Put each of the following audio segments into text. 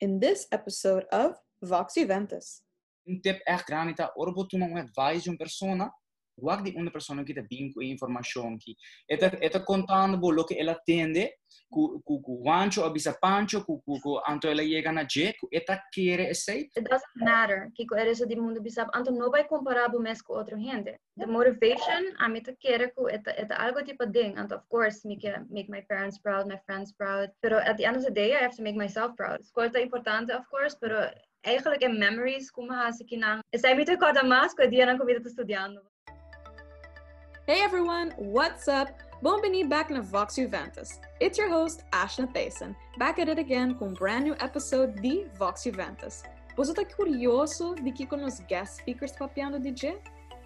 in this episode of Vox Juventus. Um tip echt granita, orbo tu não advise uma persona, wag di una persona que te vinco informação que eta eta contando bo lo que ela atende cu cu cu wancho abisa pancho cu cu cu anto ela llega na je cu eta quere sei It doesn't matter que eres de mundo bisab anto no vai comparar bu mes com outra gente. The motivation a te quer que eta eta algo tipo ding and of course me que make my parents proud, my friends proud. Pero at the end of the day I have to make myself proud. Escola é importante of course, pero eigenlijk in memories como não. Sei me te conta mais que dia não comida estudando. Hey everyone, what's up? Bienvenue back na Vox Juventus. It's your host, Ashna Payson, back at it again com um brand new episode de Vox Juventus. Você está curioso de que com os guest speakers papiando DJ?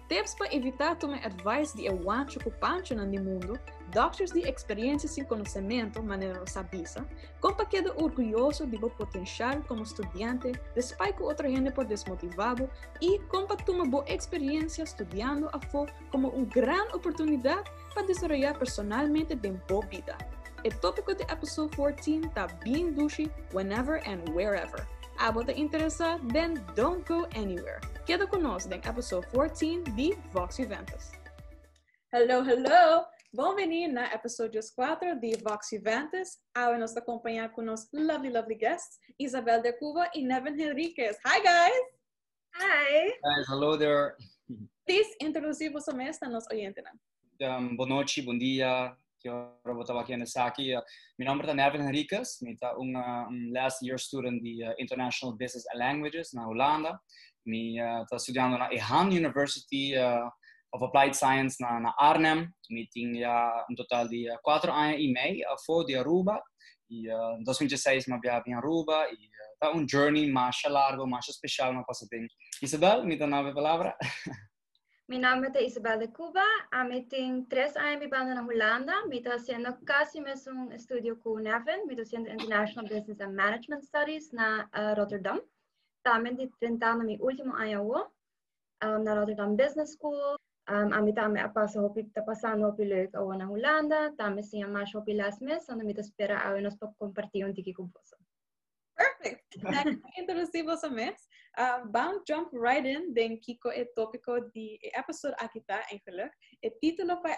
Tips para evitar tomar advice de awancho com pancho no mundo, doctors de experiência sem conhecimento, maneira não sabisa, compa queda orgulhoso de seu potencial como estudante, despite que outra gente por desmotivado, e compa toma boa experiência estudando a fo como uma grande oportunidade para desenvolver personalmente de boa vida. O tópico de episode 14 está bem douche whenever and wherever. A você interessa, then don't go anywhere. Queda conosco em episode 14 de Vox Juventus. Hello, hello! Bem-vindo na episódio 4 de Vox Juventus. Hoje nos acompanhar com nos lovely, lovely guests, Isabel de Cuba e Nevin Henriquez. Hi, guys! Hi. guys hello there Please introduzir você mesmo nos oyentes. um, boa noite bom dia que hora vou aqui nessa aqui uh, meu nome é Nevin Henriquez me tá um, last year student de uh, International Business and Languages na Holanda me uh, tá estudando na EHAN University uh, of Applied Science na, na Arnhem me tinha um total de uh, quatro anos e meio uh, fora de Aruba e uh, em 2016 me havia em Aruba e uh, tá um journey mais largo mais especial na passa Isabel me dá nova palavra Mi nome é Isabel de Cuba. A mim três anos vivendo na Holanda. Me está fazendo quase mesmo um estudo com o Nevin. Me está fazendo International Business and Management Studies na uh, Rotterdam. Também estou tentando meu último ano na Rotterdam Business School. amit tame apaso tapasano hopi o una Holanda, tame si amash hopi las mes, ando mi espera a nos pa tiki cuboso. Perfect. Introducimos a mes. Um, vamos jump right in den kiko e tópico di episode akita eigenlijk. E título pa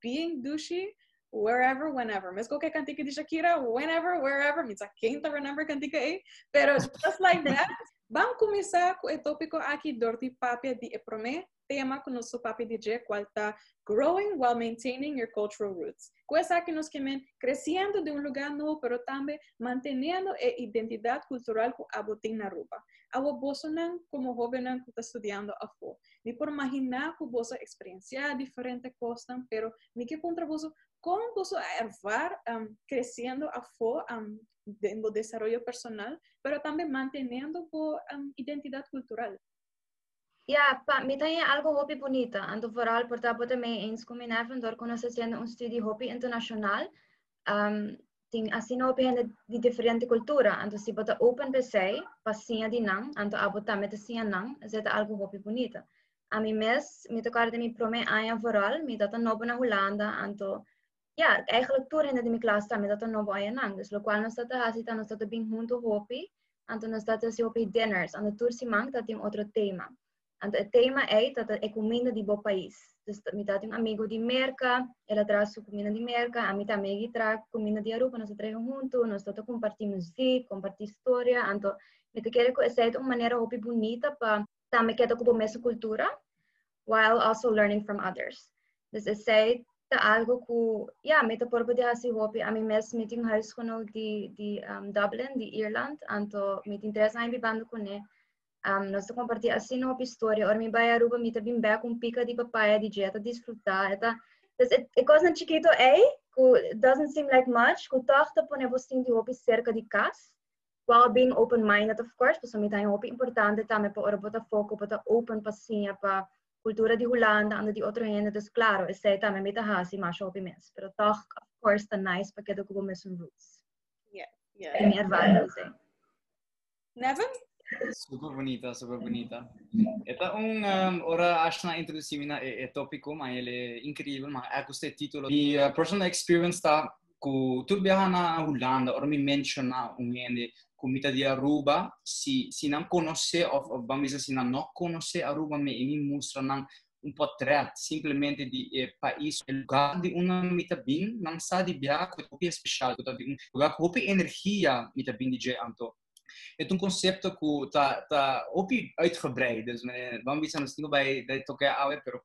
Being Douchey wherever, whenever. Shakira, whenever, wherever, means remember just like that, kumisa ku Dorti Papia Epromé, tema com nosso papel DJ, qual está Growing while maintaining your cultural roots. Coisa que nos queremos crescendo de um lugar novo, pero também mantendo a identidade cultural que abotem na Aruba. Awo boso não, como jovem que está estudando a fo. Me por imaginar que boso experienciar diferentes coisas, pero me que contra boso como boso ervar um, crescendo a fo um, de, desenvolvimento personal, pero também mantendo a um, cultural. Ja, pa, mi tem algo hobby bonita. Ando vooral por tapo também eens com Nevin door quando se sendo um estudo hobby internacional. Um, tem assim hobby gente de diferente cultura. Ando se bota open per se, passinha de não, ando abo também de sim não, zeta algo hobby bonita. A mim mes, mi tocar de mi prome aia vooral, mi data nobo na Holanda, ando ja, eigenlijk toer in de mi klas também data nobo aia não. Dus lo qual nós data hasi ta nós data bem junto hobby, ando nós data se hobby dinners, ando tour si mang data tem outro tema. And o tema é dat é comida de bom país. Dus dá um amigo de Merca, ela traz sua comida de Merca, a mim também traz comida de Aruba, nós traemos junto, nós todos compartimos música, compartimos história, então me te quero que é uma maneira muito bonita para também que com a mesma cultura, while also learning from others. Dus essa é algo que, ja, me te por poder fazer hobby, a mim mesmo me tenho huis genoeg de, de um, Dublin, de Ierland, então me interessa em vivendo com ele. Um, nós compartilhamos assim uma história. Ora, me vai a Aruba, me também bem com pica de papaya de dieta, desfrutar. Eta, é coisa chiquito é, que doesn't seem like much, que torta põe você de hobby cerca de casa. While being open-minded, of course, porque me tem um hobby importante também para ora botar foco, botar open sim, para cultura de Holanda, anda de outra gente, dus claro, esse é também me tá hasi, mas hobby mesmo. Pero toch, of course, tá nice para que do como mesmo roots. Yeah, yeah. É minha advice, Nevin? Super bonita, super bonita. Esta un um, ora acho na introduzir na é, é tópico, mas ele é incrível, mas é gostei título. E uh, personal experience tá com tudo viajar na Holanda, ora me menciona um gente comita di Aruba, si, si non conosce, o, bambisa si non conosce Aruba, me mi mostra non un po' tre, semplicemente di eh, paese, il lugar di una mita bin, non sa di bia, che è speciale, un lugar che energia mita bin di Anto het een concept ook ta ta opi uitgebreid dus me bambi sono stigo bij de toke awe però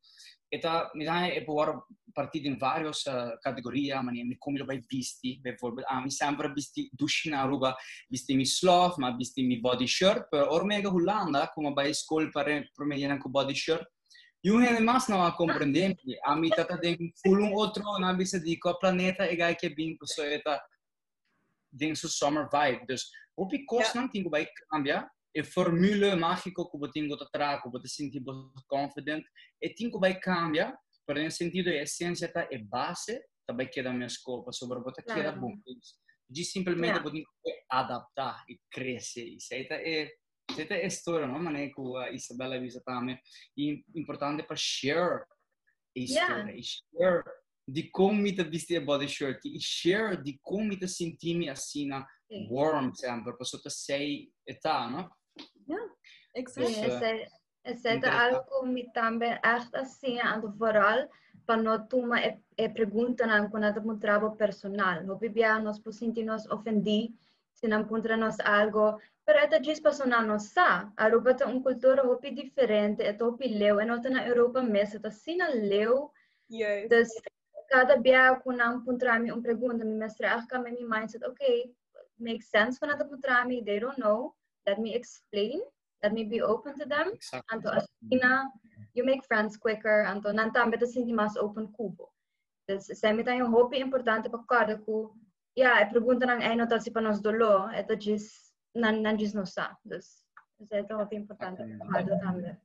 eta mi dai e può partire in varios uh, categorie ma ne come lo vai visti per esempio ah, mi sembra visti dushina ruba visti mi sloth ma visti mi body shirt per ormega hulanda come vai scolpare promediana con body shirt Junge ne mas não a compreendente, a mitad tem fulum un altro bisa di ko planeta e gai que bin so eta den su summer vibe. Dus op ik kost não tingo vai cambiar e formule mágico que eu tenho que trazer, que eu sentir confident, e tenho vai cambiar, para no sentido a essência tá é base, também que da minha escola, sobre o que é bom. De simplesmente yeah. adaptar e crescer, isso aí é Isso é história, não? Mané que a Isabela visa também. E importante para share a história, yeah. share de como me tá vestir body shirt, e share de como me tá sentir assim na warm sempre, para só sei età, não? Ja, exact. Sim, essa é algo que também echt assim, ando vooral para não tomar e, e pergunta quando é um trabalho personal. Não bibia nós por sentir nos ofendi, se não encontramos algo, pero esta diz personal não sa. A Europa tem uma cultura hopi diferente, é hopi leu, e não tem na Europa mesmo, está assim na leu. Yes. Das, cada dia quando não encontrar me uma pergunta, me mestre, ah, me mindset, okay, makes sense for het Matrami. They don't know. Let me explain. Let me be open to them. Exactly. Anto Asina, you make friends quicker. Anto nantambet is niet must open cubo. I zij met een hoop importante para o ja, e pergunta nang eno tal si panos dolo, eto gis, nan, nan gis no sa. Dus, é tão importante para o também.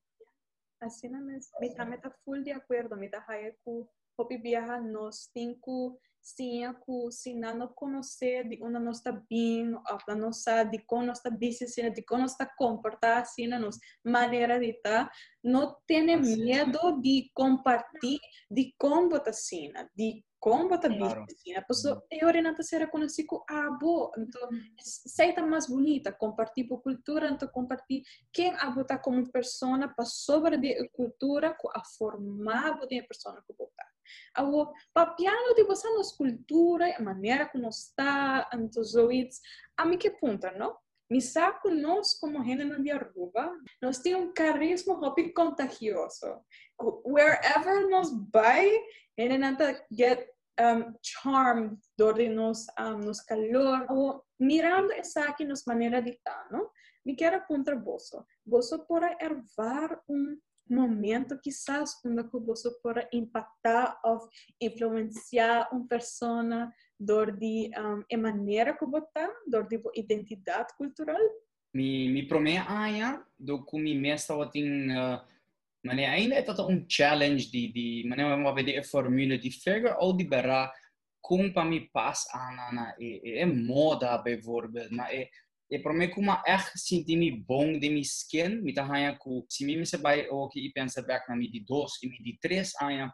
Assim, mas me está full de acordo, me está high com Hopi viaja nos cinco, cinco, se não nos conhecer, de onde nós está bem, da nossa, de como nós está vestindo, de como nós está comportando, assim, na nossa maneira de estar, não tenha medo de compartilhar, de como está assim, de business sina posso eu Renata ser conheci com a bo então seita mais bonita compartilhar a cultura então compartilhar quem a botar como pessoa para sobre de cultura com a formar de pessoa que botar Ako, papiano, tipo, essa nossa cultura, a maneira como está, os ouvidos, a mim que punta, não? Me saco nós como gente de Aruba, nós temos um carisma hobby contagioso. Wherever nós vai, gente nata get um, charm de nos, um, nos calor, ou mirando essa aqui nos maneira de estar, não? Me quero apontar bolso. Bolso para ervar um momento quizás quando você pode impactar ou influenciar uma pessoa de um, maneira você dor de identidade cultural mi mi promea aia do ku mi mesta wat in uh, mane ainda é todo um challenge de de mane uma vez de formula de figure ou de berra como para me pas ana na e, e moda bijvoorbeeld. Na e e para mim como é sentir me bom de me skin me tá hanya ku se me se vai o que pensa back na me de dois e me de três anos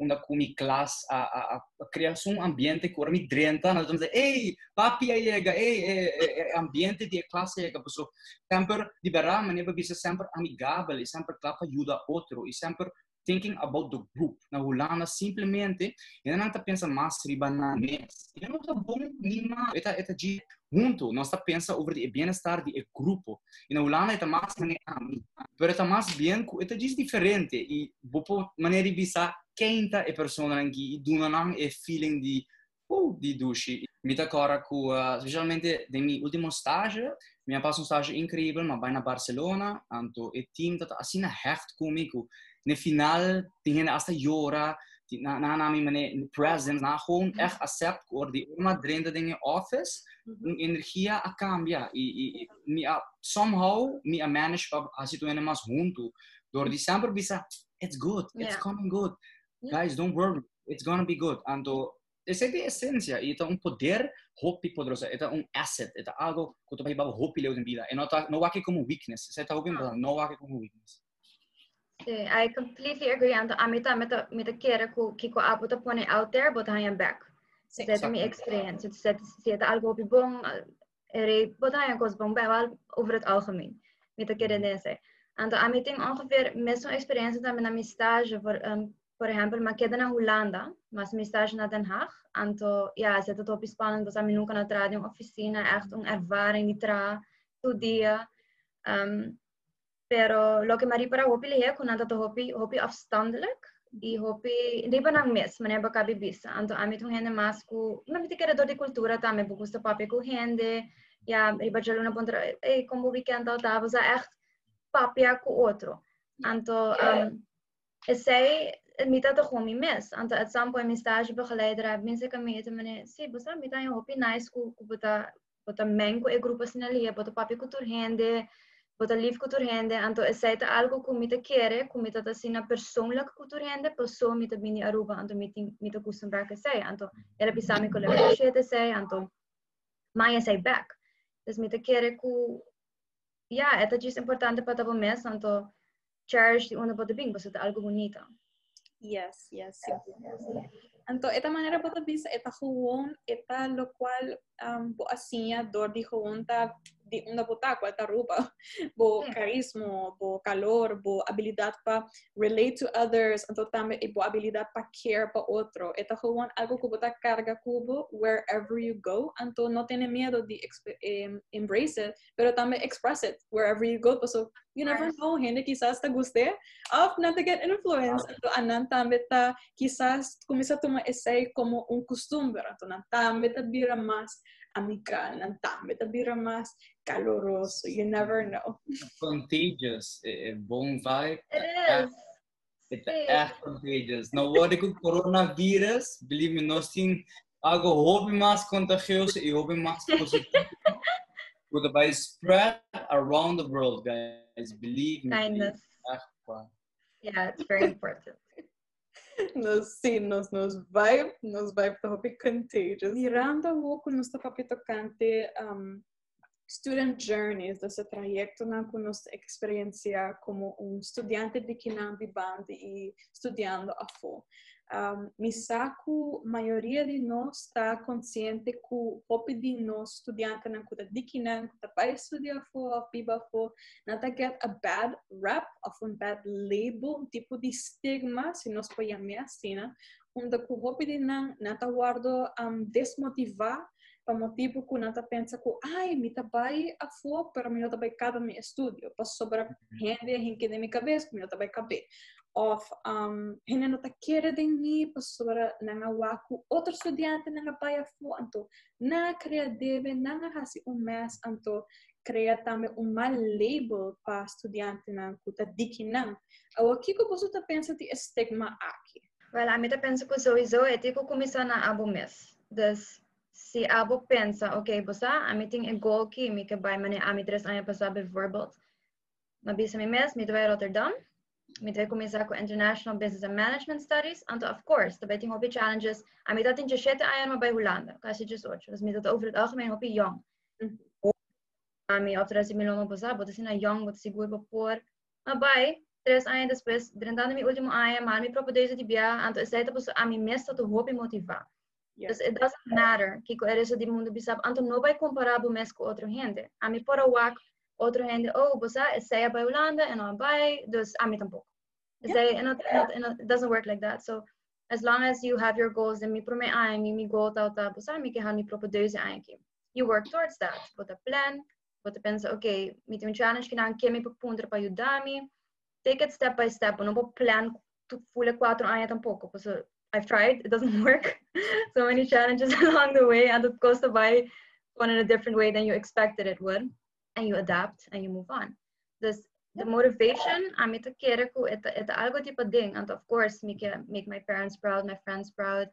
onde com mi a a a criação um ambiente que me drenta vamos dizer ei papi aí chega ei ambiente de classe chega pessoa sempre de verdade maneira bisa sempre amigável e sempre clapa ajuda outro e sempre thinking about the group. Na Holanda, simplesmente, ainda não está pensando mais riba na mês. E não está bom nenhuma, está está de junto, nós pensando sobre o bem-estar do grupo. E na Holanda está mais mas está mais bem, diz diferente. E bopo maneira de vista quem está a pessoa aqui e do não é feeling de oh, de duche. Me agora com, uh, especialmente de meu último estágio, me passou um estágio incrível, mas vai na Barcelona, então o time está assim na hecht comigo. No final, tinha hasta llora, na na na mane presence na gewoon echt accept or die uma drinda dinge office energia a cambia e, e a somehow mi a manage pa a situação mais junto door die sempre bisa it's good it's yeah. coming good yeah. guys don't worry it's gonna be good ando essa é a essência e então um poder hopi poderoso é um asset é algo que tu vai babar hopi leu em vida e não tá não aqui como weakness você tá ouvindo não aqui como weakness Sí, I completely agree. And a mí también me te quiere que ko apo te pone out there, but I am back. so me experience it said se talbu bi er eri bodajan kos bon bewal over het algemeen met de dit nes en dan met ding ongeveer met experience dan met 'n stage voor ehm, bijvoorbeeld, por exemplo, ma queda na Holanda, mas minha na Den Haag. Então, ja, ze het op spannend, dus ik nunca naar de een oficina, echt een ervaring die tra, studia. Um, ehm, pero lo que me para hopi leer, kon dat hopi hopi afstandelijk. E hopi, di ba nang mes, mané ba kabi bisa. Anto amit hong hende mas ku, ma viti kera do di kultura tame, bu gusto papi ku hende, ja, riba jalo na pontra, eh, como weekend al tava, za echt papia ku outro. Anto, um, sei, mita to homi mes. Anto, at some point, mi stage begeleider heb, minse kami ete mene, si, bosa, mita hopi nice ku, ku buta, buta mengo e grupo sinali, buta papi ku tur hende, Wat een lief cultuurhende, en to is het algo ku mita kere, ku mita ta sina persoonlijk cultuurhende, persoon mita bini Aruba, en to mita kusum brake sei, en to era pisami con le conoscete sei, en to maia sei back. Dus mita kere ku, ja, eta gis importante pa tavo mes, en to cherish di una pa bing, basta ta algo bonita. Yes, yes, yes. Anto, esta manera pata bisa, eta huwon, eta lo cual um, buasinha dor di huwon ta de onda botar qualquer roupa, bo mm. carisma, bo calor, bo habilidade para relate to others, então também e bo habilidade para care para outro. Eta este Juan, algo que botar carga cubo wherever you go, então não tenha medo de um, embrace it, pero também express it wherever you go, so you never know, gente quizás te guste, of not to get influence. Então, anan também tá quizás começa a tomar esse como um costume, então também tá vira mais amical, ng tamit, bira mas caloroso. You never know. Contagious. Eh, bom vibe. It is. It's echt contagious. Nou word ook coronavirus. Believe me, tem algo hobby mais contagioso e hobby mais positivo. Would by spread around the world, guys. Believe me. Kindness. Yeah, it's very important. Nos, sim, nos, nos vibe, nos vibe contagious. Mirando um pouco nos toca tocante um, student journeys, desse trajeto na que nos experiencia como um estudante de Kinambi Band e estudando a fo um, misaku maioria de nós está consciente que o de nós estudante na kuta dikinan kuta pai estudia fo of piba fo nata get a bad rap of um bad label um tipo de estigma se nós podemos assim né? Onde o hobby de nan nata guardo um, desmotivar para motivo que nata pensa que ai me tá bai a fo pero me não tá cada me estudio para sobra rende em que de minha cabeça me não tá bai cabe of um, είναι να τα κέρδη πως να αγουάκου otros estudiantes να πάει αφού αν το να creative να χάσει ο μας αν το creatame un mal label pa studiante na kuta dikina. O awa kiko você tá pensa de estigma aki. Well, a mim tá pensa que sou iso e tico na abo mes. Das si abo pensa, ok, bosa, ah, a mim tem um goal que me que vai mane a três anos passar be verbal. Na bisa mi mes, mi vai Rotterdam. Met wij começar com International Business and Management Studies. En of course, também tem hobby challenges. A mim tem 17 anos bij Holanda, quase 18. Dus met dat over het algemeen hobby jong. A mim, outra vez, me longo passar, bota assim na young, bota seguro para pôr. Mas vai, três anos depois, durante meu último ano, mas me propôs desde de bia, então essa é a mim mesmo hobby motivar. Yeah. Dus it doesn't matter que er is de mundo bisab, então não vai comparar o mês com outro gente. A mim por outro gente, oh, você é bij Holanda en dan bij, dus a mim tampouco. Yeah. and, and, and it doesn't work like that. So as long as you have your goals, then mi pro me ai, mi mi goal ta ta, busa mi ke hani proprio deuze anche. You work towards that. Put a plan, put a pensa, ok, mi tem challenge que não que me punta para ajudar-me. Take it step by step. Não vou plan tu full quatro anos tampouco, porque uh, I've tried, it doesn't work. so many challenges along the way, and it goes to buy one in a different way than you expected it would, and you adapt and you move on. This the motivation I'm ito kere ko ito, ito algo tipo ding and of course make make my parents proud my friends proud.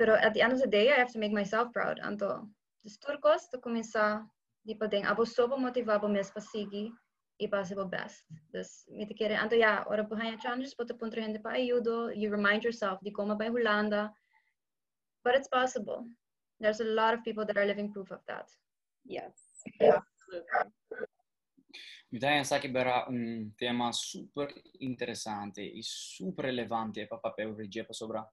Pero at the end of the day I have to make myself proud. Anto dus turcos to começar tipo ding abo sobo motivado mes pasigi e possible best. Dus mito kere anto ja ora buhanya challenges poto punto gente pa ayudo. You remind yourself di como by Holanda but it's possible. There's a lot of people that are living proof of that Yes. Yeah. Absolutely. Udaya che era un tema super interessante e super rilevante per per regia sopra.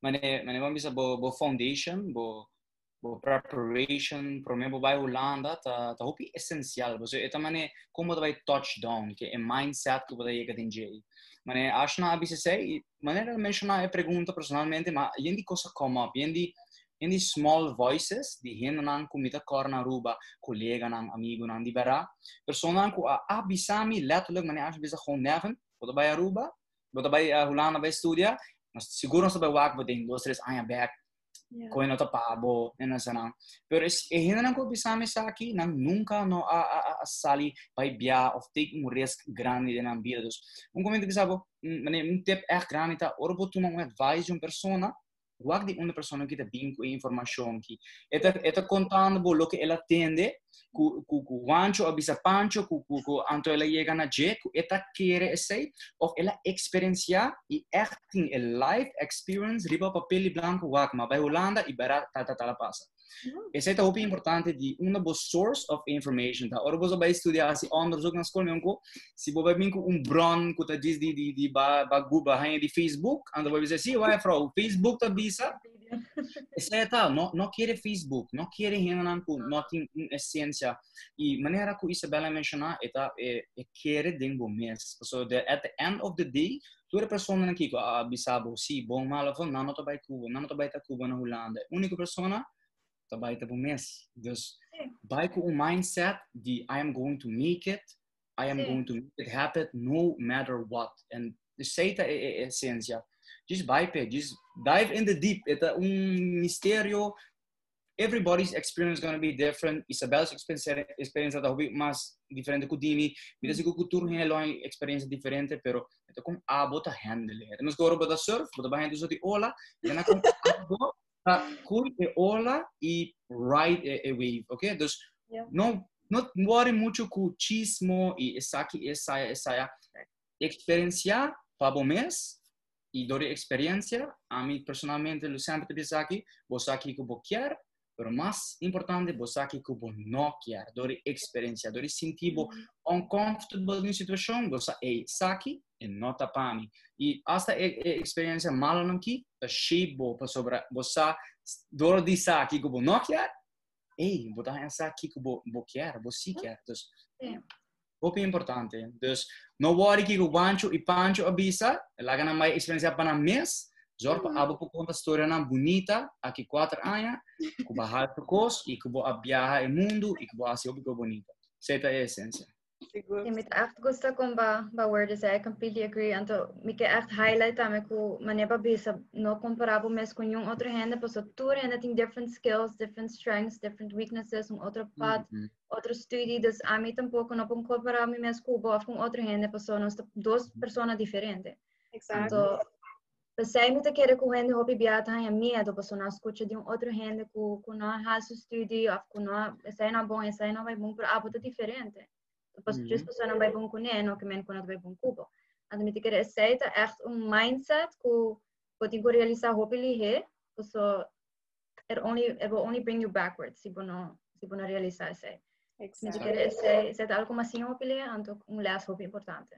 Ma ne abbiamo visto bo, foundation, bo, bo preparation, per me bo vai Olanda, è ta essenziale, E se eta mane come vai touchdown, che è il mindset che potai che ecco tinge. Ma ne ashna abise sei, ma ne menziona e pregunta personalmente, ma yendi cosa come up, yendi yendi small voices di hen nan kumita corna ruba collega nan amigo nan di berra persona ku abisami letterlijk mane ash bisa gewoon neven bo vai Aruba bo vai Holanda vai studia? Mas seguro não sabe o que vai ter indústrias anha back yeah. na tapabo na. Sana pero is eh hina nang ko bisame sa aki nang nunca no a, a, a sali by bia of taking risk grande de nan vida dus un comento que sabo mane un tip echt grande ta orbo tu não advise um persona guardi una persona que te vinco información que está está contando lo que él atiende cu cu cu guancho a pancho cu cu cu anto él llega a je está quiere ese o él experiencia y acting el life experience riba papel y blanco guac ma by Holanda y bara ta ta ta la pasa. Beseta mm-hmm. hopi importante di una bo source of information. Ta ora bozo bai studia si on rozok na skol mionko si bo bai minku un bron ku ta dis di di di ba ba guba hanya di Facebook. Anda bai si vai fra Facebook ta bisa. Beseta no no quiere Facebook, no quiere henan ku nothing in essenza. E maniera ku Isabella menziona eta e e quiere dengo mes. So the at the end of the day Due persone che qui, ah, Bissabo, sì, buon, malo, non to bai Cuba, non to bai ta Cuba na Holanda. Unica persona trabalho tá bom mês. Dus vai com o mindset de I am going to make it, I am Sim. going to make it happen no matter what. And aceita a essência. Just bypass, just dive in the deep. É um mistério. Everybody's experience is going to be different. Isabel's experience experience é talvez mais diferente que o Dimi. Mira se que o cultura é uma experiência diferente, pero é como a bota handle. Mas agora bota surf, bota bahia do de ola, e na está cool eh, de ola y ride a, a wave, ¿ok? Entonces, yeah. no, no muere mucho cuchismo y esa, esa, esa experiencia para mes y doy experiencia. A mí personalmente, yo siempre pienso aquí, vos aquí como quiera, mas mais importante, você aqui que eu não quero, dor experiência, dor sentir uncomfortable na situação, você é aqui e não para mim. E esta experiência mal não que, a shibo para sobre você, dor de que eu não quero, ei, vou dar essa aqui que eu quero, você quer. Então, Muito importante. Dus, no worry que o Bancho e Pancho abisa, lá na mais experiência para mês, Zorpa, mm. abo po conta história na bonita, aqui quatro anos, que bahar para cos e que vou viajar o mundo e que vou assim o bonita. Essa é a essência. Ja, met echt gusto kong ba, ba word is I completely agree. Anto, mi ke echt highlight ame ko maneba bisa no comparable mes yung otro gente, pues so tu gente tem different skills, different strengths, different weaknesses, um outro path, mm -hmm. outro study, dus a mí tampoco no pong comparar mi mes ko ba com outro gente, pues so nos dos personas diferentes. Exacto. Anto, Pensei muito que era com gente hopi biata hanya medo, pues na escucha de um outro gente com com na raso study, of com na, essa não bom, essa não vai bom, pero ah, diferente. pas mm -hmm. just persoon bij bon kunnen ook men kon bij bon kubo. En met ik zei dat echt een mindset ko wat ik realiza hopefully he, so it only it will only bring you backwards si bono si bono realizar sei. Exactly. Met ik zei zei algo mais assim hopefully, anto um les hope importante.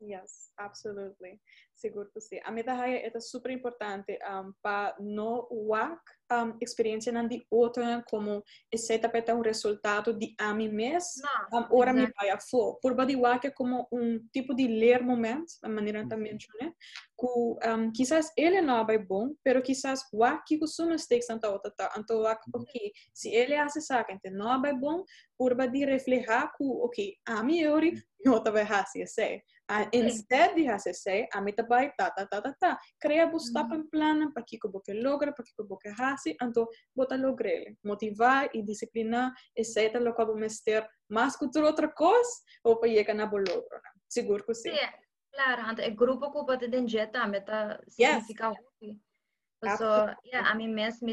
Yes, absolutely. Seguro que sim. A medalha é super importante um, para não WAC um, experiência não de outra como esse tapete é um resultado de a mim mesmo. Um, ora me vai a flor. Por body WAC é como um tipo de ler momento, a maneira que também né? Que um, quizás ele não é bom, pero quizás WAC que costuma mistakes anta outra. Então WAC, ok, se ele hace saca, então não é bom, por body reflejar que, ok, a mim eu outra vai fazer, sei. Α εντάξει ότι θα σε σε αμέταβαί τα τα τα τα τα τα. Κρέαμους ταπεινοπλάνα παρακομπο και λόγρα παρακομπο και χάσι αντο μποτα λογρέλ μοτιβά η διασκελινά εσέτα λοκαδομεστέρ μάσκου τουρ οτρακός όπου η έγκανα μπολόρονα σίγουρος είναι. Ναι, Λαρά αντο εγρούπακο πατετενζέτα αμέτα σημαντικά όπως ο Αμεμένς μ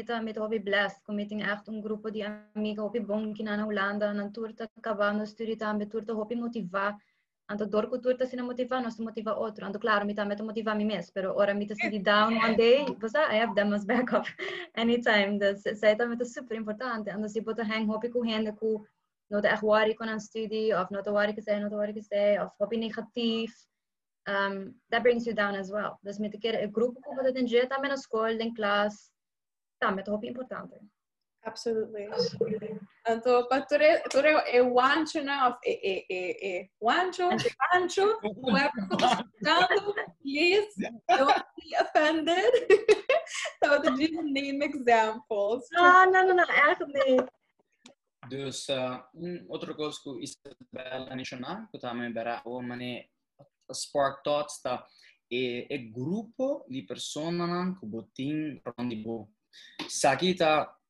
Ando cu turta si no motiva, se motiva otro. Ando claro, mi tameto motiva mi mes, pero ora mi si down one day, pois I have them as backup anytime. Sa é tameto super importante. Ando si boto hang hopi cu hende cu no de akhwari kon aan studie of no de wari gesê, no de wari gesê of hopi negatief. Um, that brings you down as well. Dus met 'n keer 'n groep kom wat dit in jy tameto skool, in klas, tameto hopi importante. Absolutely. Tanto Pastore, Tore e Wancho now, e, e, e, e, Wancho, Wancho, whoever please don't be offended. so the just name examples. No, no, no, no, actually. Dus eh, uh, otro cosa Isabella menciona, che también verá o mane spark thoughts ta e, e gruppo di persone che bottin rondi bo. Sakita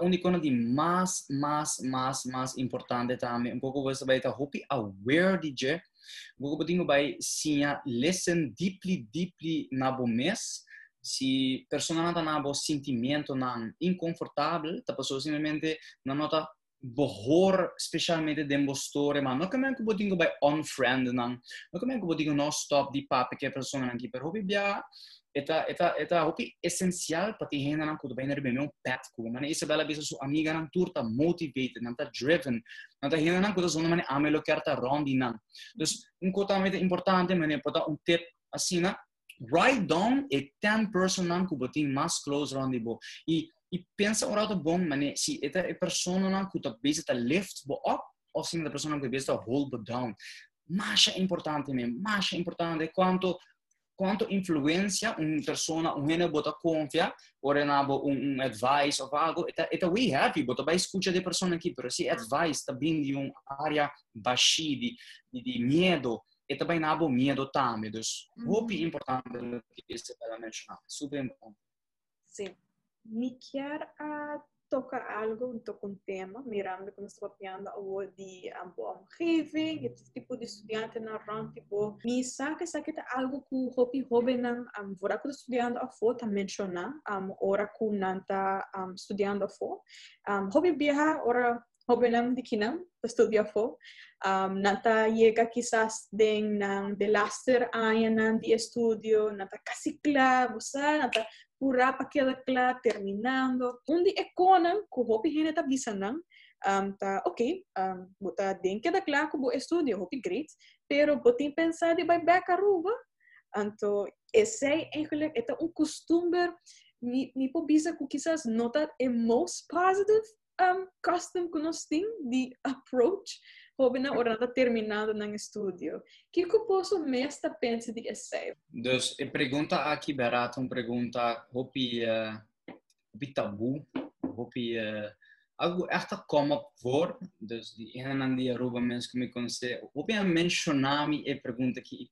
un'icona di más, más, más, más importante también. Un poco vos vais a hopi aware di je. Un poco potingo vai sinya listen deeply, deeply nabo mes. Si persona nata nabo sentimento nan inconfortable, ta paso simplemente na nota bohor specialmente den bostore, ma non che manco potingo vai unfriend nan. Non che manco potingo no stop di pape che persona nan ki per hopi bia. Eta eta eta hopi essencial pati hena nan kudo biner be meu pet ku mane Isabella bisa su amiga nan turta motivated nan ta driven nan ta hena nan kudo sono mane amelo kerta rondi nan. Dus un kota importante mane pota un tip asina write down e 10 person nan ku botin mas close rondi bo. E e pensa ora to bom mane si eta e persona nan ku ta base ta lift bo up o sim da persona ku base ta hold bo down. Mas é importante mesmo mas é importante quanto quanto influencia uma persona um hene bota confia ora na bo um, um advice ou algo eta eta we happy bota vai escuta de persona aqui pero si advice tá bem de um área baixi de, de, de medo e também na bo medo também dus mm -hmm. hope importante que isso para mencionar super importante. Sim me quer uh, toca algo, toca un tema, mirando como está papiando o de amor omgeving, het tipo de estudiante narrando, tipo, me saca, saca algo que hopi hoben am vora que estudiando a fo, tá menciona, am ora cum nanta am estudiando a fo, am hopi biha ora hobenam dikinam, estudia fo, um, nata llega quizás den um, de laster ayan di estudio, nata casi clavo, nata pura pakilakla, terminando. Undi ekonan, ku hopi hene ta bisanang, um, ta, ok, um, buta den que da kla ku estudio, hopi great, pero botin pensar de vai back aruba, anto, esse eigenlijk, eta um costume, ni, ni po bisa ku quizás nota é most positive um, custom tem de approach, Robin na ora terminado no estudio. Que que posso mesta pensa de essay? Dus e pergunta aqui barato, uma pergunta hopi uh, hopi tabu, hopi uh, algo echt come voor. Dus die ene en die Aruba mensen que me conhecem, hopi a mencionar me e pergunta aqui.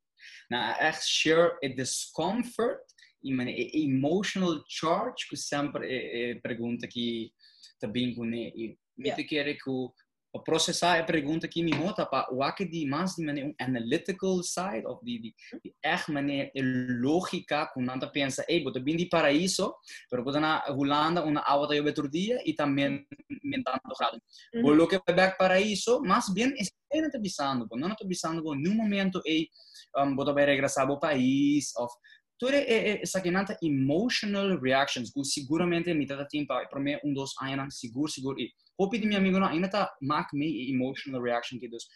Na echt share a discomfort e man emotional charge que sempre é, é pergunta que também com e me te quer que processar a pergunta que me mota para o que de mais de maneira um analytical side of de de, de echt maneira lógica com nada pensa ei botar bem de paraíso pero botar na Holanda uma aula eu outro dia e também mentando grado o lo que back paraíso mas bem é não tá bisando não tá bisando no momento ei um, botar vai regressar ao país of tudo é que nanta emotional reactions que seguramente me tá tempo para mim um dos anos seguro seguro. E Hopi di mio amigo no, ainda tá mak me emotional reaction que dos.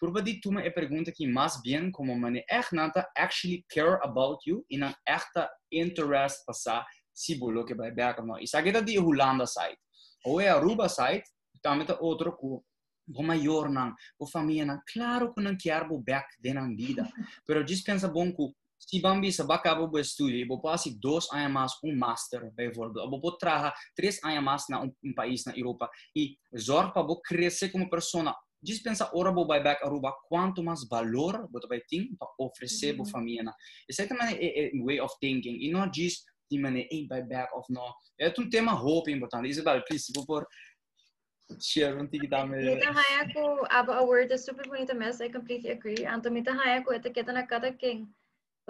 Turba di tu me pergunta que mais bem como mane echt nanta actually care about you? In an echte interest passa si bolo que vai back no. Isa kita di Holanda side. Ou é Aruba side, também tá outro cu. O maior não, o família não, claro que não quer o back de na vida, pero dispensa bom que si Bambi sa acaba o estudo, e vou passar dois anos mais um master, bijvoorbeeld. Vou trabalhar três anos mais na um, um país na Europa e zorg para vou crescer como pessoa. Dispensa ora vou vai back Aruba quanto mais valor vou vai ter para oferecer para a família. Isso é também é, é way of thinking e não diz de maneira ei vai back of no. É um tema hope importante. Isabel, please, vou por share um tig dame. Mita haya ko aba a word is super bonita mes. I completely agree. Anto mita haya ko ita kita na kada king.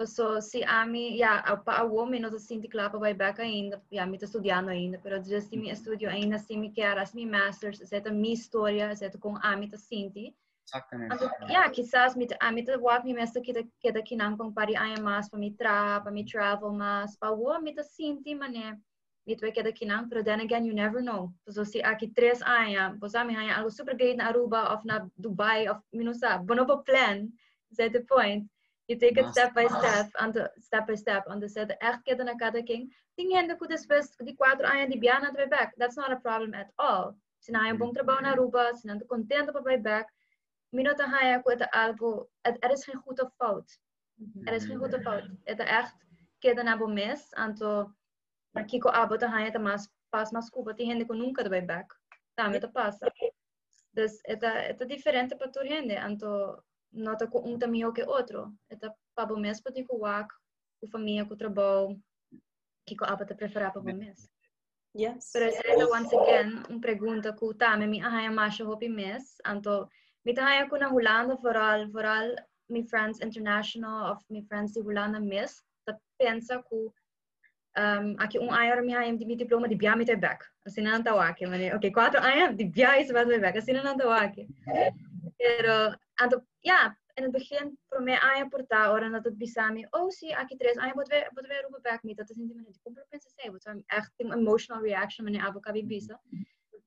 So, se a mim, yeah, a o homem não sinto que lá para vai back ainda, yeah, me estou estudando ainda, mas já se me estudio ainda, se me quer, as me masters, certo, minha história, certo, com a mim sinti. Exatamente. Yeah, quizás me a mim tá walk me mestre que que daqui não com pari ai mais para me tra, para me travel para o me tá sinti, mané. Me tu que daqui não, but then again you never know. So se aqui três anos, você me hanya algo super great na Aruba of na Dubai of, sabe, bonobo plan, certo point. You take it step by step, and step by step. and er zitten echt kinderen aan elkaar king. Tinha ainda com depois de quatro anos de Biana de back. That's not a problem at all. Se não é um bom trabalho na hmm. Aruba, se não é contente para vai back. Minota haia com het algo. Er is geen goed of fout. Hmm. Er is geen goed of fout. Het is echt kinderen hebben mis. en eh, to maar kiko abo te haia te mas pas mas cuba. Tinha ainda com nunca de vai back. Tá, me te passa. Dus het is differente para tu en to. Nota ko um tamiho que outro. Ito pa bo mes pati ko wak, ko família, ko trabalho, que ko apa te preferar pa bo mes. Yes. Pero ito once again, um pergunta ko tame mi ahaya masha hopi mes, anto mi tahaya ko na Holanda vooral, vooral mi friends international of mi friends di Holanda mes, ta pensa ko um, aqui um mi hayam di mi diploma di biya mi te back. Assim não tá aqui, mas ok, quatro anos di biya is wat back. Assim não tá aqui. Pero anto ja, in het begin voor mij aan je portaal en dat het bisami, oh zie, aqui tres, aan je moet weer, moet weer roepen back me, dat is niet meer die compromise zei, wat zijn echt een emotional reaction wanneer abo kabi bisa.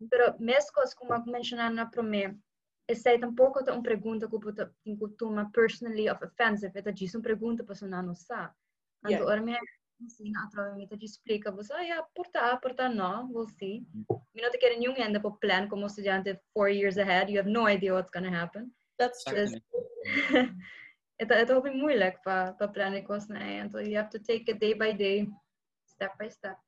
Pero mes cosas como eu mencionar na pro me, essa tampouco é uma pergunta que eu tenho toma personally of offensive, é disso uma pergunta para sonar não sa. Anto Yeah. me ensina a trova me te explica, você ah, ja, portar, portar não, we'll see. Me não te quero nenhum ainda para plan como estudante four years ahead, you have no idea what's gonna happen. That's true. it, ito, ito hopi moeilijk pa, pa plannen ko na. So you have to take it day by day, step by step.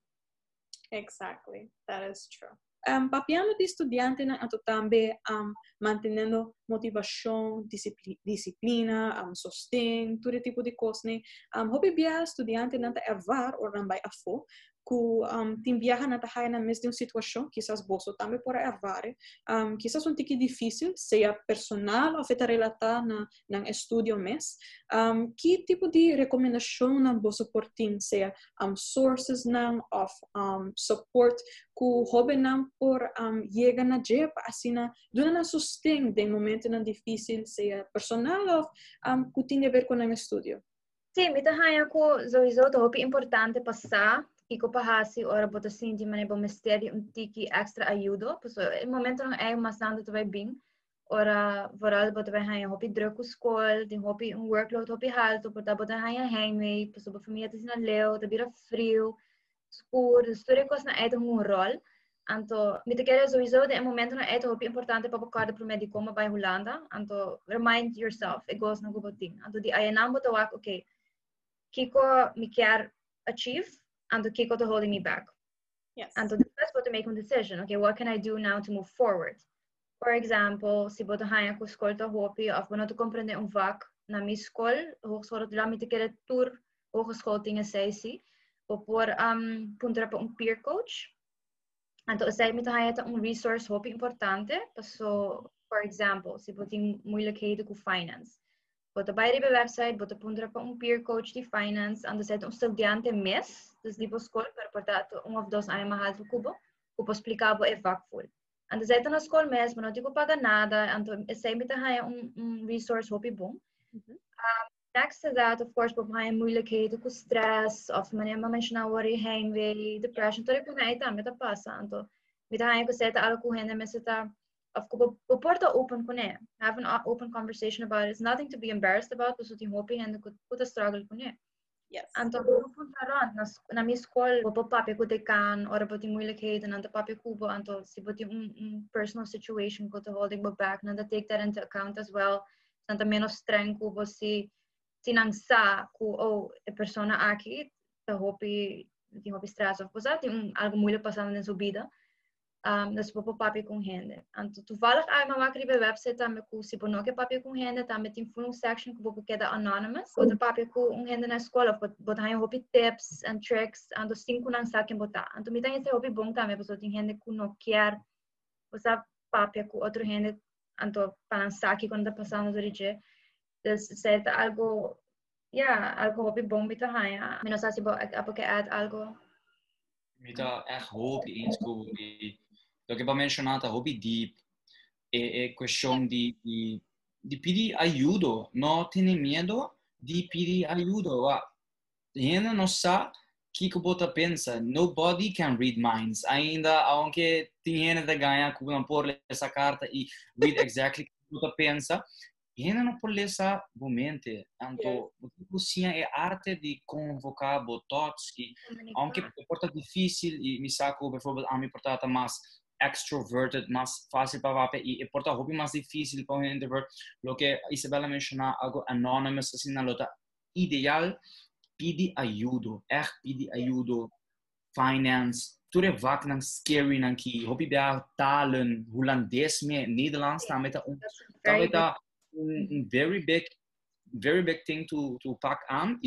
Exactly, that is true. Um, papiano di estudiante na ato tambe um, mantenendo motivação, discipli disciplina, um, sostém, todo tipo de coisa. né? Um, hobi bia estudiante na ta ervar or nambay afo, ku um, të imbjahen ata hajnë në mes de një situacion, quizás vos o também por errar, um, quizás um tique difícil, seja personal ou feita relatar na, na estudo mes, um, que tipo de recomendação na vos oportin, seja um, sources nan of um, support ku hobe nan por um, llega na jep, assim na, duna na sustén de momento na difícil, seja personal ou um, que tinha a ver com o estudo. Sim, então, é algo, Zoe, importante passar Iko pahasi ora bota sinti mane bo misteri um tiki extra ajudo. So, in momento não é uma sanda tu vai bem. Ora, vooral bota vai haya hopi druk op school, die hopi um workload hopi halto, bota bota haya heimwee, so bo família tis na leo, ta bira frio, escuro, dus tudo coisa na é um rol. Anto, me te quero sowieso de momento não é hopi importante para bocar pro médico ma by Holanda. Anto, remind yourself, it goes na guboting. Anto, di ayanam bota wak, okay, kiko me quer achieve, and the Kiko to holding me back. Yes. And to that's what to make a decision. Okay, what can I do now to move forward? For example, si boto haya ko skol to hopi of bono to comprende un vak na mi skol, hogeschool dat mi te kere tour hogeschool tinga sesi, o por um punta pa un peer coach. And Anto asay mi to haya ta un resource hopi importante, so for example, si boting moeilijkheden ku finance. Bota bij de website, bota punta pa un peer coach di finance, ando set un estudiante mes, dus di school, pero portanto um of dos ay mahal to kubo, kupo explicabo e vakful. Ando set na school mes, não te paga nada, ando sei mi ta haya um, um resource hopi bom. Mhm. Um, next to that, of course, bop haya moeilijkheden ku stress, of wanneer ma mention worry, heimwee, depression, todo ko na ita, meta pasa, ando, mita haya ko seta algo ku hende meseta, of ko po porta open ko ne. Eh. Have an open conversation about it. It's nothing to be embarrassed about, so ti hopi hende ko puta struggle ko ne. Eh. Yes. Anto pupunta ron na, na mi school, po papi ko dekan, ora po ti moeilijkheden, anto papi kubo, anto si po ti un, un personal situation ko to holding mo back, nanda take that into account as well. Santa menos streng kubo si sinangsa ku, oh, e persona aqui, ta hopi, ti hopi stress of posa, ti un algo moeilijk pasando en su vida. um, dus op papi com renda. to toevallig ai mama kribe website me ku si bonoke papi com renda, tá met info section ku boku queda anonymous, ou papi com renda na escola, bot hai hopi tips and tricks, ando cinco nan saken botar. Então, me tem esse hopi bom também, pessoa tem renda ku no quer, usa papi ku outro renda, ando para saque quando tá passando do rige. Dus certa algo ja, algo hopi bom bita hai. Menos assim, apo que ad algo. Mita echt school inskubi die lo che va menzionata hobby deep e, e questione di, di, di pedir aiuto, no tiene miedo di pedir aiuto. Wa, gente non sa chi que bota pensa, nobody can read minds. Ainda, aunque tem gente da ganha que não por essa carta e read exactly o que bota pensa, Ainda não pode essa mente. Então, yes. é arte de convocar botox que, aunque porta difícil e me saco, por exemplo, a mim porta mais extroverted, mais fácil para vape e porta hobby mais difícil para um introvert. Lo que Isabela mencionou, algo anonymous assim na luta. Ideal, pedi ajuda, echt pedi ajuda, finance, tudo vak nang scary nang ki hopi bia talen Hollandes me Nederlands ta met um ta um very big very big thing to to pack aan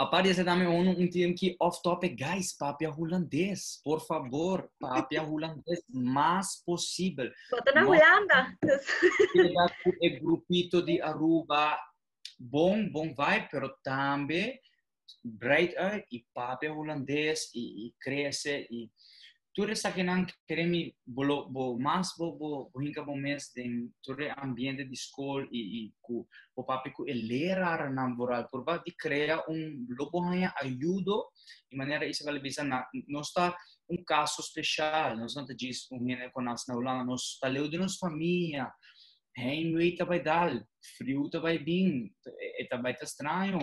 a parte essa também um um time que off topic. Guys papia holandês por favor papia holandês mais possível bota na Holanda é grupito de Aruba. Bom bom vai pero também bright uit, i pape holandês, e i cresce, e tudo isso que não queremos bo, bo mais bo bo hinka bo mes den todo ambiente de escola e e ku o papi ku elerar na moral por va de criar um lobo hanya ajuda de maneira isso vale bisa na não está um caso especial nós não diz um hene com nas na Holanda nós está leu de nos família Henry vai dar frio vai vir e vai estar estranho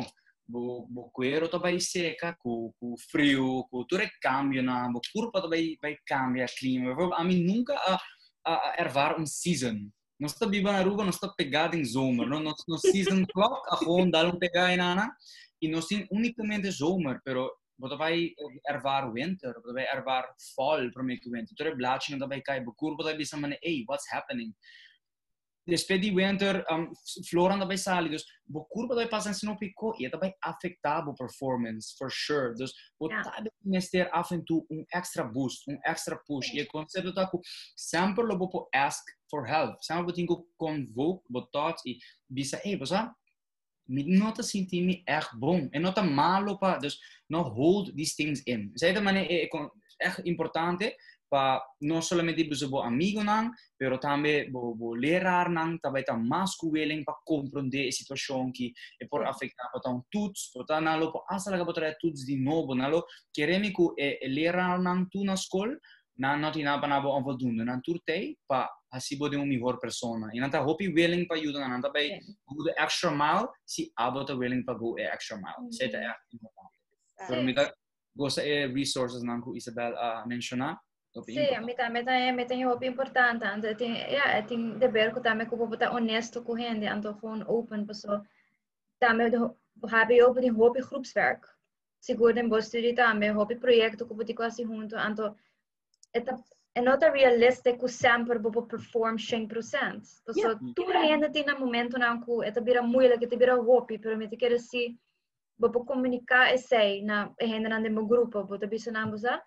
to vai seca com com frio é cambio na corpo to vai vai cambia clima. A mim nunca a, a, ervar um season. Nós está viva na rua nós está pegado em zomer. Não nós no season clock a hon dá um pegar em nana e nós tem unicamente zomer pero você vai ervar winter você vai ervar fall para mim que winter. Tudo é blatching não vai cair bo corpo vai mane hey what's happening Depois de winter, um, flora vai sair. Dus, bo curva vai passar se não picou e vai afetar a performance, for sure. Dus, o yeah. tabe ter afentu um extra boost, um extra push. E o conceito tá com sempre lo bo ask for help. Sempre bo tingo convoke, bo thoughts e bisa, hey, você me nota sentir me echt bom. E nota malo pa, dus, no hold these things in. Zij de manier é, é echt importante pa non solamente bisa bo amigo nang, pero tambe bo, bo lerar nang, tabai ta masku weleng pa comprende e situasyon ki e por afekta pa taun tuts, po ta nalo po asala ka po tuts di nobo nalo, keremi ku e, e lerar nang tu na skol, na noti na pa nabo anvo dundu, na turtei pa hasibo de un mejor persona. E nanta hopi weleng pa yudan, nanta bai go the extra mile, si abo ta weleng pa go e extra mile. Seta e mm-hmm. importante. Pero mi ta gosa e eh, resources nang ku Isabel a uh, mencionar, A metà, metà è metà è hobby importante, anto ting ja, ting de berko tame ko bota honesto ko hende, anto gewoon open paso. Tame de hobby open die hobby groepswerk. Seguro den bosturi tame hobby proyecto ko boti quasi junto, anto eta é nota realistic que sempre vou perform 100%. Paso yeah. tudo ainda tem no momento não que eta bira muito que te bira hobby, pero me te quero se vou comunicar esse na ainda na meu grupo, vou te bisa na busa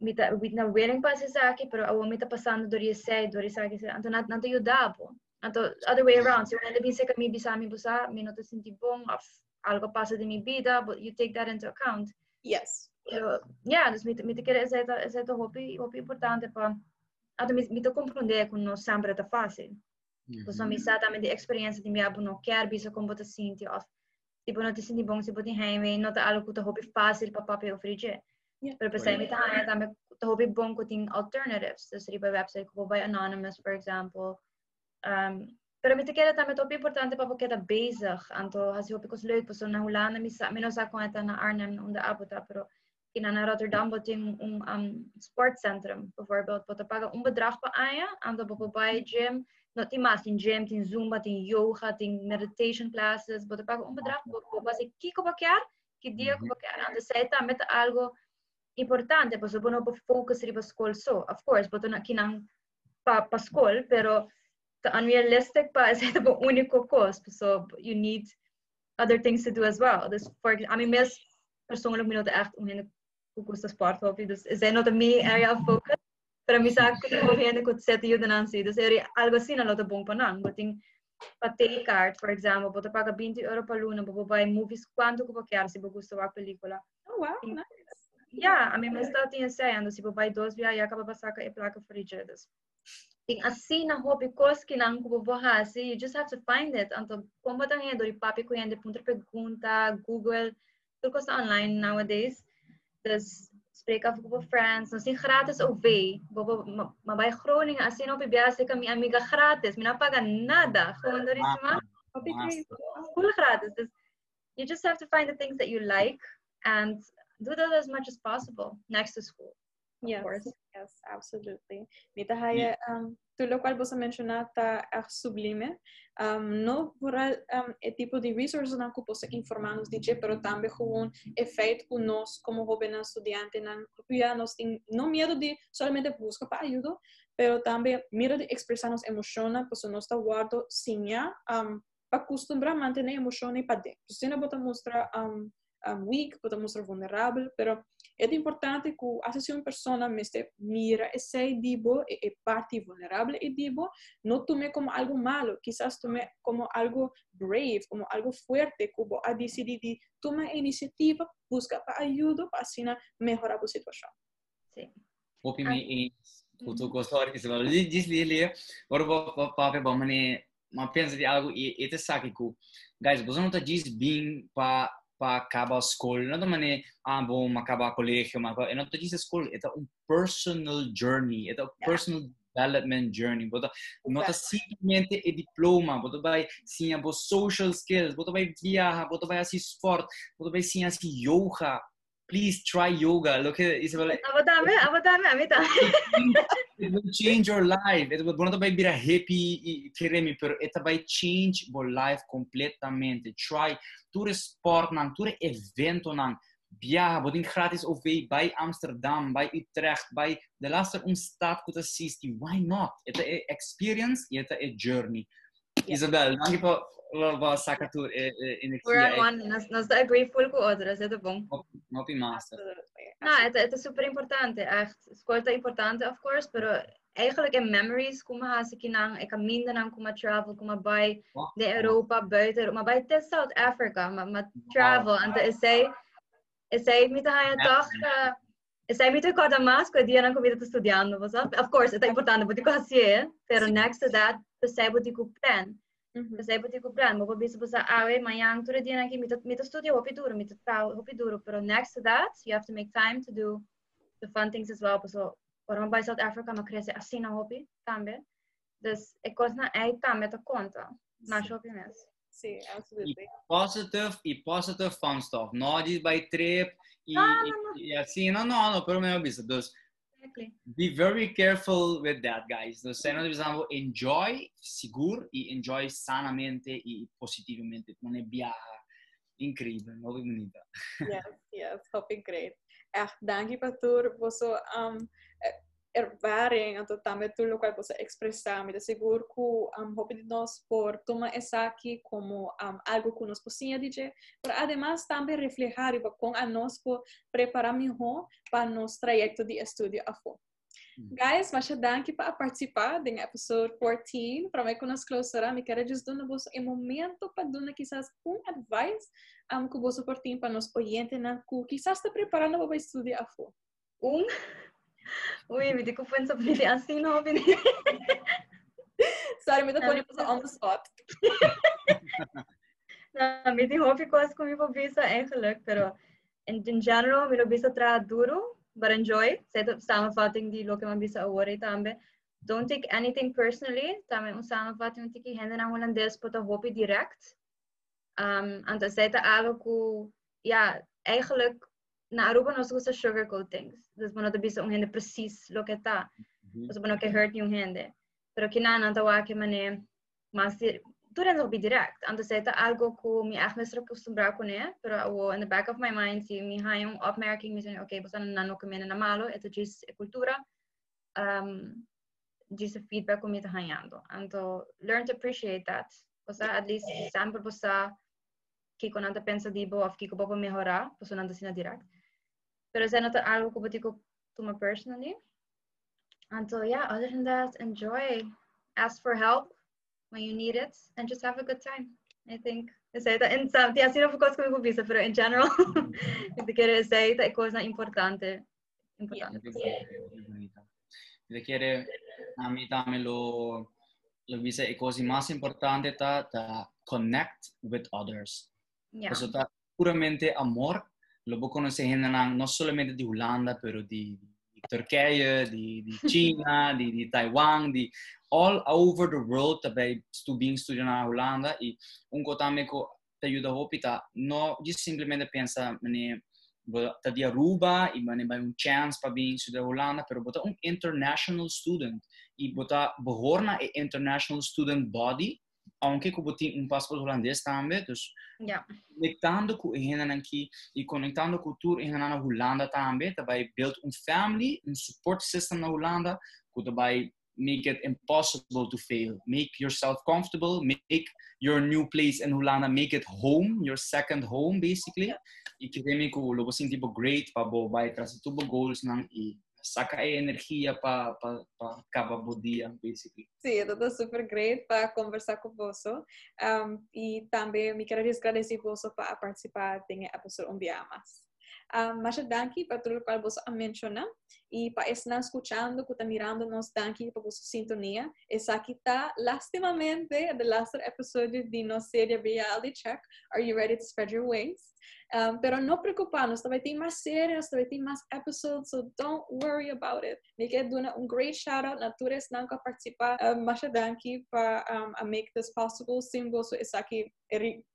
mita na willing pa si saki pero awo mita pasando dori sei dori saki sa anto nat nanto yudabo anto other way around. So when bin se kami bisa mi busa mi noto sinti bom of algo pasa de mi vida but you take that into account. Yes. Pero yeah dus mita mita quer essa essa to hopi hopi importante pa ato mita compreender que não sempre tá fácil. Pues mi sa também de experiência de mi abo no quer bisa como bota sinti of tipo não te sinti bom se bota heimwee não tá algo que tá hopi fácil pa papel frige Pero pa same time, dami hobi bong ko ting alternatives. Tapos riba website ko by Anonymous, for example. Um, pero mi tikera tami topi importante pa po kita bezig. Anto hasi hobi ko leuk po so nahulana mi sa mino sa ko eta na Arnhem om de abota pero kina na Rotterdam po ting um, um sportcentrum bijvoorbeeld. Po tapaga um bedrag pa aya. Anto po po by gym. No, tem mais, tem gym, tem zumba, tem yoga, tem meditation classes. Po tapaga um bedrag po po basi kiko ba quer? Que dia ko ba quer? Anto sa ita met algo importante, pues uno può focus riba school so, of course, but na kinang pa, pa school, pero unrealistic pa is ito po único cost, so you need other things to do as well. Dus for, I mean, mes persoonlijk minuto echt om hen focus sa sport hobby, dus is not a me area of focus, pero misa ko ko hen ko set yun na nansi, dus eri algo sin alo bong panang, buting pa take card, for example, bota paga 20 euro pa luna, bababay movies, quanto ko pa kaya si gusto wa pelikula. Oh, wow, nice. Yeah, a mim está tinha saindo, se vai dois via e acaba passar com a placa frigidas. Ting assim na hobby kos que não como borrasi, you just have to find it. Então, como tá indo, e papi com ele ponto pergunta, Google, tudo coisa online nowadays. Das spreken af com friends, não sim grátis ou vê. Mas vai Groningen, assim não bibiase com minha amiga grátis, me não paga nada. Gewoon door iets maar. Full grátis. Dus you just have to find the things that you like and do that as much as possible next to school. Yes, yes, absolutely. Mita haya um, tulo qual você mencionar tá é sublime. Um, no por um, é tipo de resources não que possa informar nos DJ, pero também com efeito com nós como jovens estudiantes não já nós tem não medo de somente buscar para ajuda, pero também medo de expressar nos emoções, pois nós está guardo sim já um, para acostumbrar a manter emoções para dentro. Se não bota mostrar um, um, weak, pode mostrar vulnerável, pero é importante que a uma pessoa me mira esse dibo e, e parte vulnerável e dibo não tome como algo malo, quizás tome como algo brave, como algo fuerte, que a decidir de tomar iniciativa, buscar para ajuda para assim melhorar a situação. Sim. Hopi me e tu gostar que se vai diz lhe, agora vou para para mane, mas pensa de algo e e te sabe que guys, você não tá diz bem para para acabar a escola, não é maneira, ah, bom, acabar o colégio, mas não é isso escola, é um personal journey, é um personal development journey. Bota, não é simplesmente é diploma, bota vai sim a social skills, bota vai viajar, bota vai assim sport, bota vai sim assim yoga. Please try yoga. Look at Isabel. Apa dami, apa It will change your life. It will, não vai virar happy e querer pero it vai change your life completamente. Try tour sport nang, tour evento nang. Viaja, bodin gratis OV bij Amsterdam, bij Utrecht, bij de laatste stad que assisti. Why not? Het is experience het is journey. Isabel, dank je voor Lolobó saca tudo. É, é, energia. We're one. Nós, nós agree full com outras, é bom. Mopi massa. Não, het, het is super importante. Echt, escolta é importante, of course, pero eh, eigenlijk in memories komen haast ik naar, ik kan minder naar komen travel, komen bij de Europa, buiten, maar bij de South Africa, maar, maar travel. En is zij, is zij met haar dag, eh, is zij met haar kort mas, que dia não comida estudando, você? Of course, é importante, porque eu sei, pero next to that, você pode plan. Sei budi ku plan the sei budi ku plan mo bisa bisa awe mayang tu dia nang ki mit mit studio hopi duro mit trau hopi duro pero next to that you have to make time to do the fun things as well so Waarom bij South Africa me cresce assim na hobby também. Dus ik was na ei também te conta. Na shopping mes. Sim, absolutely. E positive e positive fun stuff. Não diz by trip e, ah, e, e assim, não, não, não, pelo menos. Exactly. Be very careful with that, guys. Lo stai utilizzando enjoy, sicuro, e enjoy sanamente e positivamente. Non abbia incredibile, nuova comunità. yes, yes, hoping great. Echt, ah, dankjewel, Tour. Was so, um, ervaring atau também tudo o qual você expressar, me seguro que um, hobby de nós por tomar essa aqui como um, algo que nós possamos dizer, mas además também refletir com a nós por preparar melhor para nosso trajeto de estudo a fora. Guys, mas danke para participar do episódio 14. Para mim, que nós closará, me dizer no vosso em momento para dar quizás um advice um, que portinho para nos oyentes, que quizás está preparando para estudar a fora. Oui, mais des copains, ça peut être assis, non Sorry, mais the was on the spot. Na, me di hope ko as kung ipo bisa ehlek, pero in, general general, milo bisa tra duro, but enjoy. Sa ito, samafating di lo ke man bisa awari tambe. Don't take anything personally. Tama yung samafating yung tiki, hindi na walang des po ta hopi direct. Um, and sa ito, alo ko, ja, eigenlijk na Aruba nós gusta sugarcoat things. Dus mo nota bisa un gente precis lo que tá. Dus mo que hurt yung gente. Pero kina na tawa que mané mas tu ren be direct. Ando seta algo ko mi echt mesra acostumbrar con é, pero o in the back of my mind si mi ha yung opmerking mi sen okay, basta na no que na malo, ito gis e cultura. Um gis feedback ko mi ta hanhando. Ando learn to appreciate that. Basta at least sample basta kiko nanta pensa dibo of kiko bobo melhorar, basta nanta sina direct. there is another algo kubotiko personally. And so yeah, other than that, enjoy, ask for help when you need it, and just have a good time. I think receita em sabe assim não ficou comigo vista, pero in general, de que receita é coisa importante. Importante. De que a mim também lo lo visa é coisa mais importante tá to connect with others. Yeah. Eso tá puramente amor logo conoceranno non solamente di Olanda, però di, di Turchia, di, di Cina, di, di, Taiwan, di all over the world, tabei stu bing studiano Olanda e un cotameco ti aiuta a no, just semplicemente pensa, mene, ta dia ruba, e mene bai un chance pa bing studiare a Olanda, però bota un international student, e bota behorna international student body, aunque que botin um passaporte holandês também, então yeah. conectando com a aqui e conectando cultura em na Holanda também, também build um family, um support system na Holanda, que também make it impossible to fail. Make yourself comfortable, make your new place in Holanda, make it home, your second home basically. E que também que o lobo tipo great para bo vai trazer tudo goals não e saca energia para para acabar o dia, basically. Sim, é super great para conversar com você. Um, e também me quero agradecer você para participar em episódio Um Dia Mais. Um, mas danke para tudo que você mencionou e para estar escutando, que está mirando nos danke para sua sintonia. Essa aqui está, lastimamente, the last episode de nossa série Reality Check. Are you ready to spread your wings? Um, pero no preocuparnos, também tem mais séries, também tem mais episodes, so don't worry about it. Me quero dar um great shout out na Tures não que participar, um, mas danke para um, make this possible. Sem você, essa aqui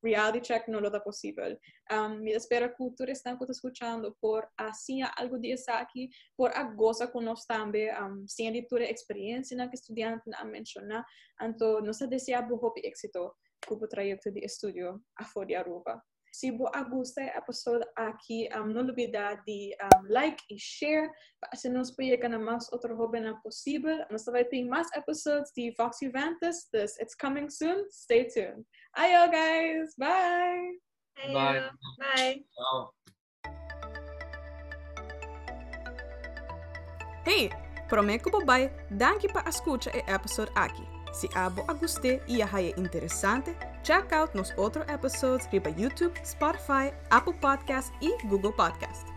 reality check não é possível. Um, me espero que Tures não que está escutando por assim algo de aqui, por a goza conosco também, um, sem a tua experiência que estudante a mencionar, então nós desejamos bom êxito com o trajeto de estudo a fora de Aruba. Se você gostou da episódio aqui, um, não olvida de um, like e share para se nos projetar mais outro hobby possível. Nós vai ter mais episódios de Fox Juventus. This it's coming soon. Stay tuned. Ayo guys, bye. Ayo. Bye. Bye. Hey, prometo babai, danke para escutar o episódio aqui. Se abo a gostei e a é interessante, check out nos outros episódios riba YouTube, Spotify, Apple Podcast e Google Podcast.